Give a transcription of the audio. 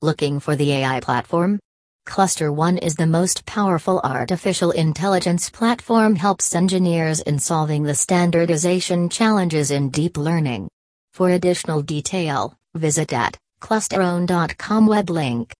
Looking for the AI platform? ClusterOne is the most powerful artificial intelligence platform helps engineers in solving the standardization challenges in deep learning. For additional detail, visit at clusterone.com web link.